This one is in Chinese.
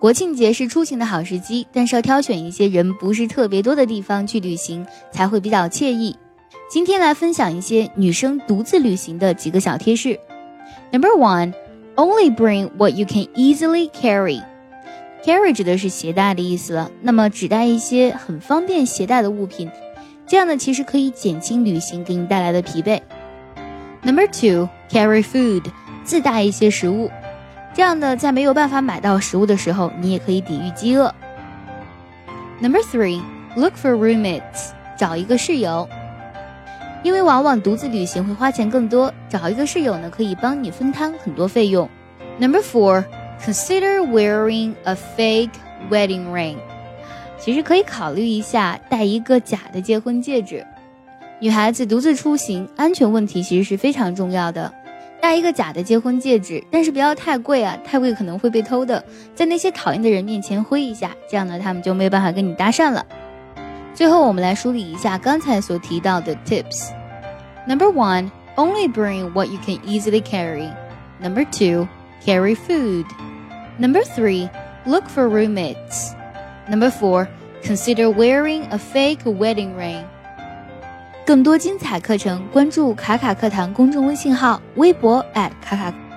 国庆节是出行的好时机，但是要挑选一些人不是特别多的地方去旅行，才会比较惬意。今天来分享一些女生独自旅行的几个小贴士。Number one, only bring what you can easily carry. Carry 指的是携带的意思了，那么只带一些很方便携带的物品，这样呢其实可以减轻旅行给你带来的疲惫。Number two, carry food，自带一些食物。这样的，在没有办法买到食物的时候，你也可以抵御饥饿。Number three, look for roommates，找一个室友，因为往往独自旅行会花钱更多，找一个室友呢可以帮你分摊很多费用。Number four, consider wearing a fake wedding ring，其实可以考虑一下戴一个假的结婚戒指。女孩子独自出行，安全问题其实是非常重要的。戴一个假的结婚戒指，但是不要太贵啊，太贵可能会被偷的。在那些讨厌的人面前挥一下，这样呢，他们就没有办法跟你搭讪了。最后，我们来梳理一下刚才所提到的 tips。Number one, only bring what you can easily carry. Number two, carry food. Number three, look for roommates. Number four, consider wearing a fake wedding ring. 更多精彩课程，关注卡卡课堂公众微信号，微博卡卡。